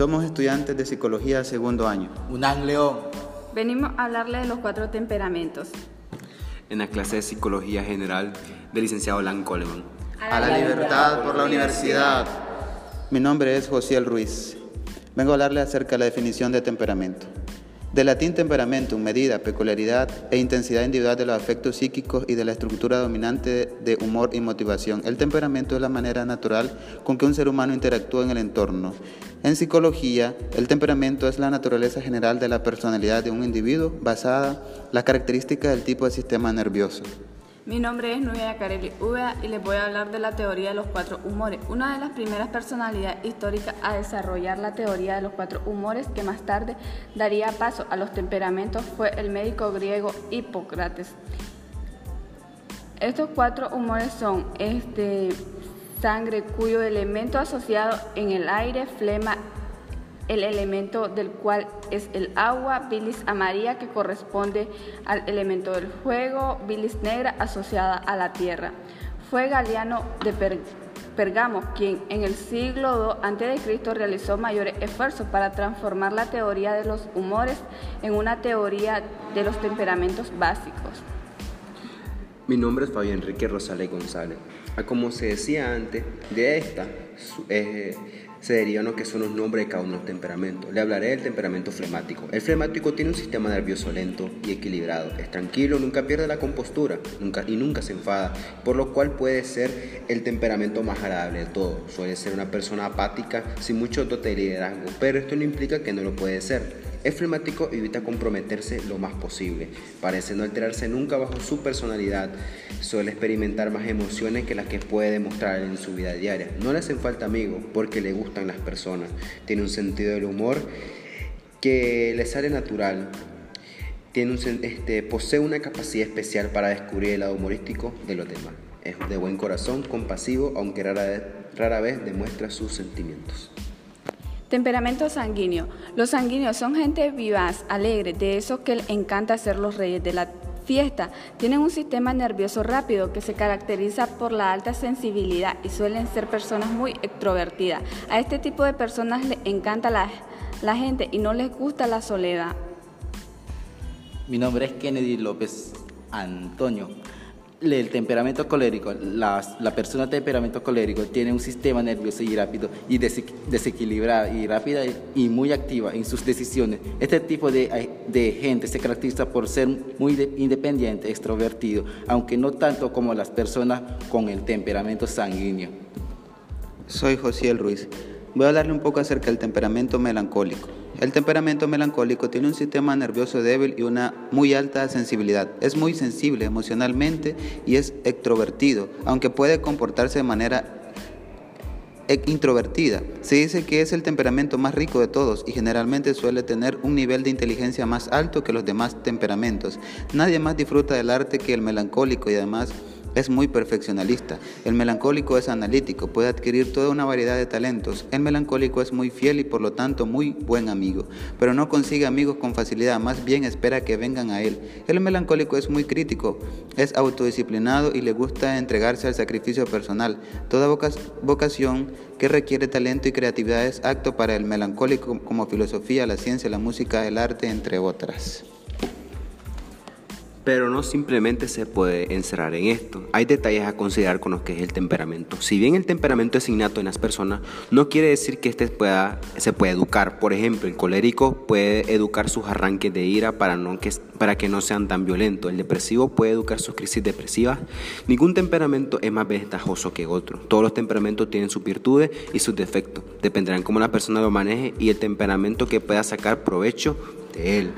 Somos estudiantes de psicología segundo año. Unán León. Venimos a hablarle de los cuatro temperamentos. En la clase de psicología general del licenciado Lan Coleman. A la libertad por la universidad. Mi nombre es José Ruiz. Vengo a hablarle acerca de la definición de temperamento. De latín temperamentum, medida, peculiaridad e intensidad individual de los afectos psíquicos y de la estructura dominante de humor y motivación. El temperamento es la manera natural con que un ser humano interactúa en el entorno. En psicología, el temperamento es la naturaleza general de la personalidad de un individuo basada en las características del tipo de sistema nervioso. Mi nombre es Nubia Carelli Uvea y les voy a hablar de la teoría de los cuatro humores, una de las primeras personalidades históricas a desarrollar la teoría de los cuatro humores que más tarde daría paso a los temperamentos fue el médico griego Hipócrates. Estos cuatro humores son este, sangre cuyo elemento asociado en el aire, flema, el elemento del cual es el agua, bilis amarilla que corresponde al elemento del fuego, bilis negra asociada a la tierra. Fue Galiano de Pergamo quien en el siglo II a.C. realizó mayores esfuerzos para transformar la teoría de los humores en una teoría de los temperamentos básicos. Mi nombre es Fabián Enrique Rosales González. Ah, como se decía antes, de esta eh, se derivan lo que son los nombres de cada uno de los temperamentos. Le hablaré del temperamento flemático. El flemático tiene un sistema nervioso lento y equilibrado. Es tranquilo, nunca pierde la compostura nunca, y nunca se enfada, por lo cual puede ser el temperamento más agradable de todo. Suele ser una persona apática sin mucho dote de liderazgo, pero esto no implica que no lo puede ser. Es flemático y evita comprometerse lo más posible. Parece no alterarse nunca bajo su personalidad. Suele experimentar más emociones que las que puede demostrar en su vida diaria. No le hacen falta amigos porque le gustan las personas. Tiene un sentido del humor que le sale natural. Este, posee una capacidad especial para descubrir el lado humorístico de los demás. Es de buen corazón, compasivo, aunque rara vez demuestra sus sentimientos. Temperamento sanguíneo. Los sanguíneos son gente vivaz, alegre, de esos que encanta ser los reyes de la fiesta. Tienen un sistema nervioso rápido que se caracteriza por la alta sensibilidad y suelen ser personas muy extrovertidas. A este tipo de personas les encanta la, la gente y no les gusta la soledad. Mi nombre es Kennedy López Antonio el temperamento colérico, la, persona de temperamento colérico tiene un sistema nervioso y rápido y desequilibrada y rápida y muy activa en sus decisiones. Este tipo de, gente se caracteriza por ser muy independiente, extrovertido, aunque no tanto como las personas con el temperamento sanguíneo. Soy José Ruiz. Voy a hablarle un poco acerca del temperamento melancólico. El temperamento melancólico tiene un sistema nervioso débil y una muy alta sensibilidad. Es muy sensible emocionalmente y es extrovertido, aunque puede comportarse de manera introvertida. Se dice que es el temperamento más rico de todos y generalmente suele tener un nivel de inteligencia más alto que los demás temperamentos. Nadie más disfruta del arte que el melancólico y además es muy perfeccionalista. El melancólico es analítico, puede adquirir toda una variedad de talentos. El melancólico es muy fiel y por lo tanto muy buen amigo, pero no consigue amigos con facilidad, más bien espera que vengan a él. El melancólico es muy crítico, es autodisciplinado y le gusta entregarse al sacrificio personal. Toda vocación que requiere talento y creatividad es acto para el melancólico como filosofía, la ciencia, la música, el arte, entre otras. Pero no simplemente se puede encerrar en esto. Hay detalles a considerar con lo que es el temperamento. Si bien el temperamento es innato en las personas, no quiere decir que este pueda, se pueda educar. Por ejemplo, el colérico puede educar sus arranques de ira para, no que, para que no sean tan violentos. El depresivo puede educar sus crisis depresivas. Ningún temperamento es más ventajoso que otro. Todos los temperamentos tienen sus virtudes y sus defectos. Dependerán cómo la persona lo maneje y el temperamento que pueda sacar provecho de él.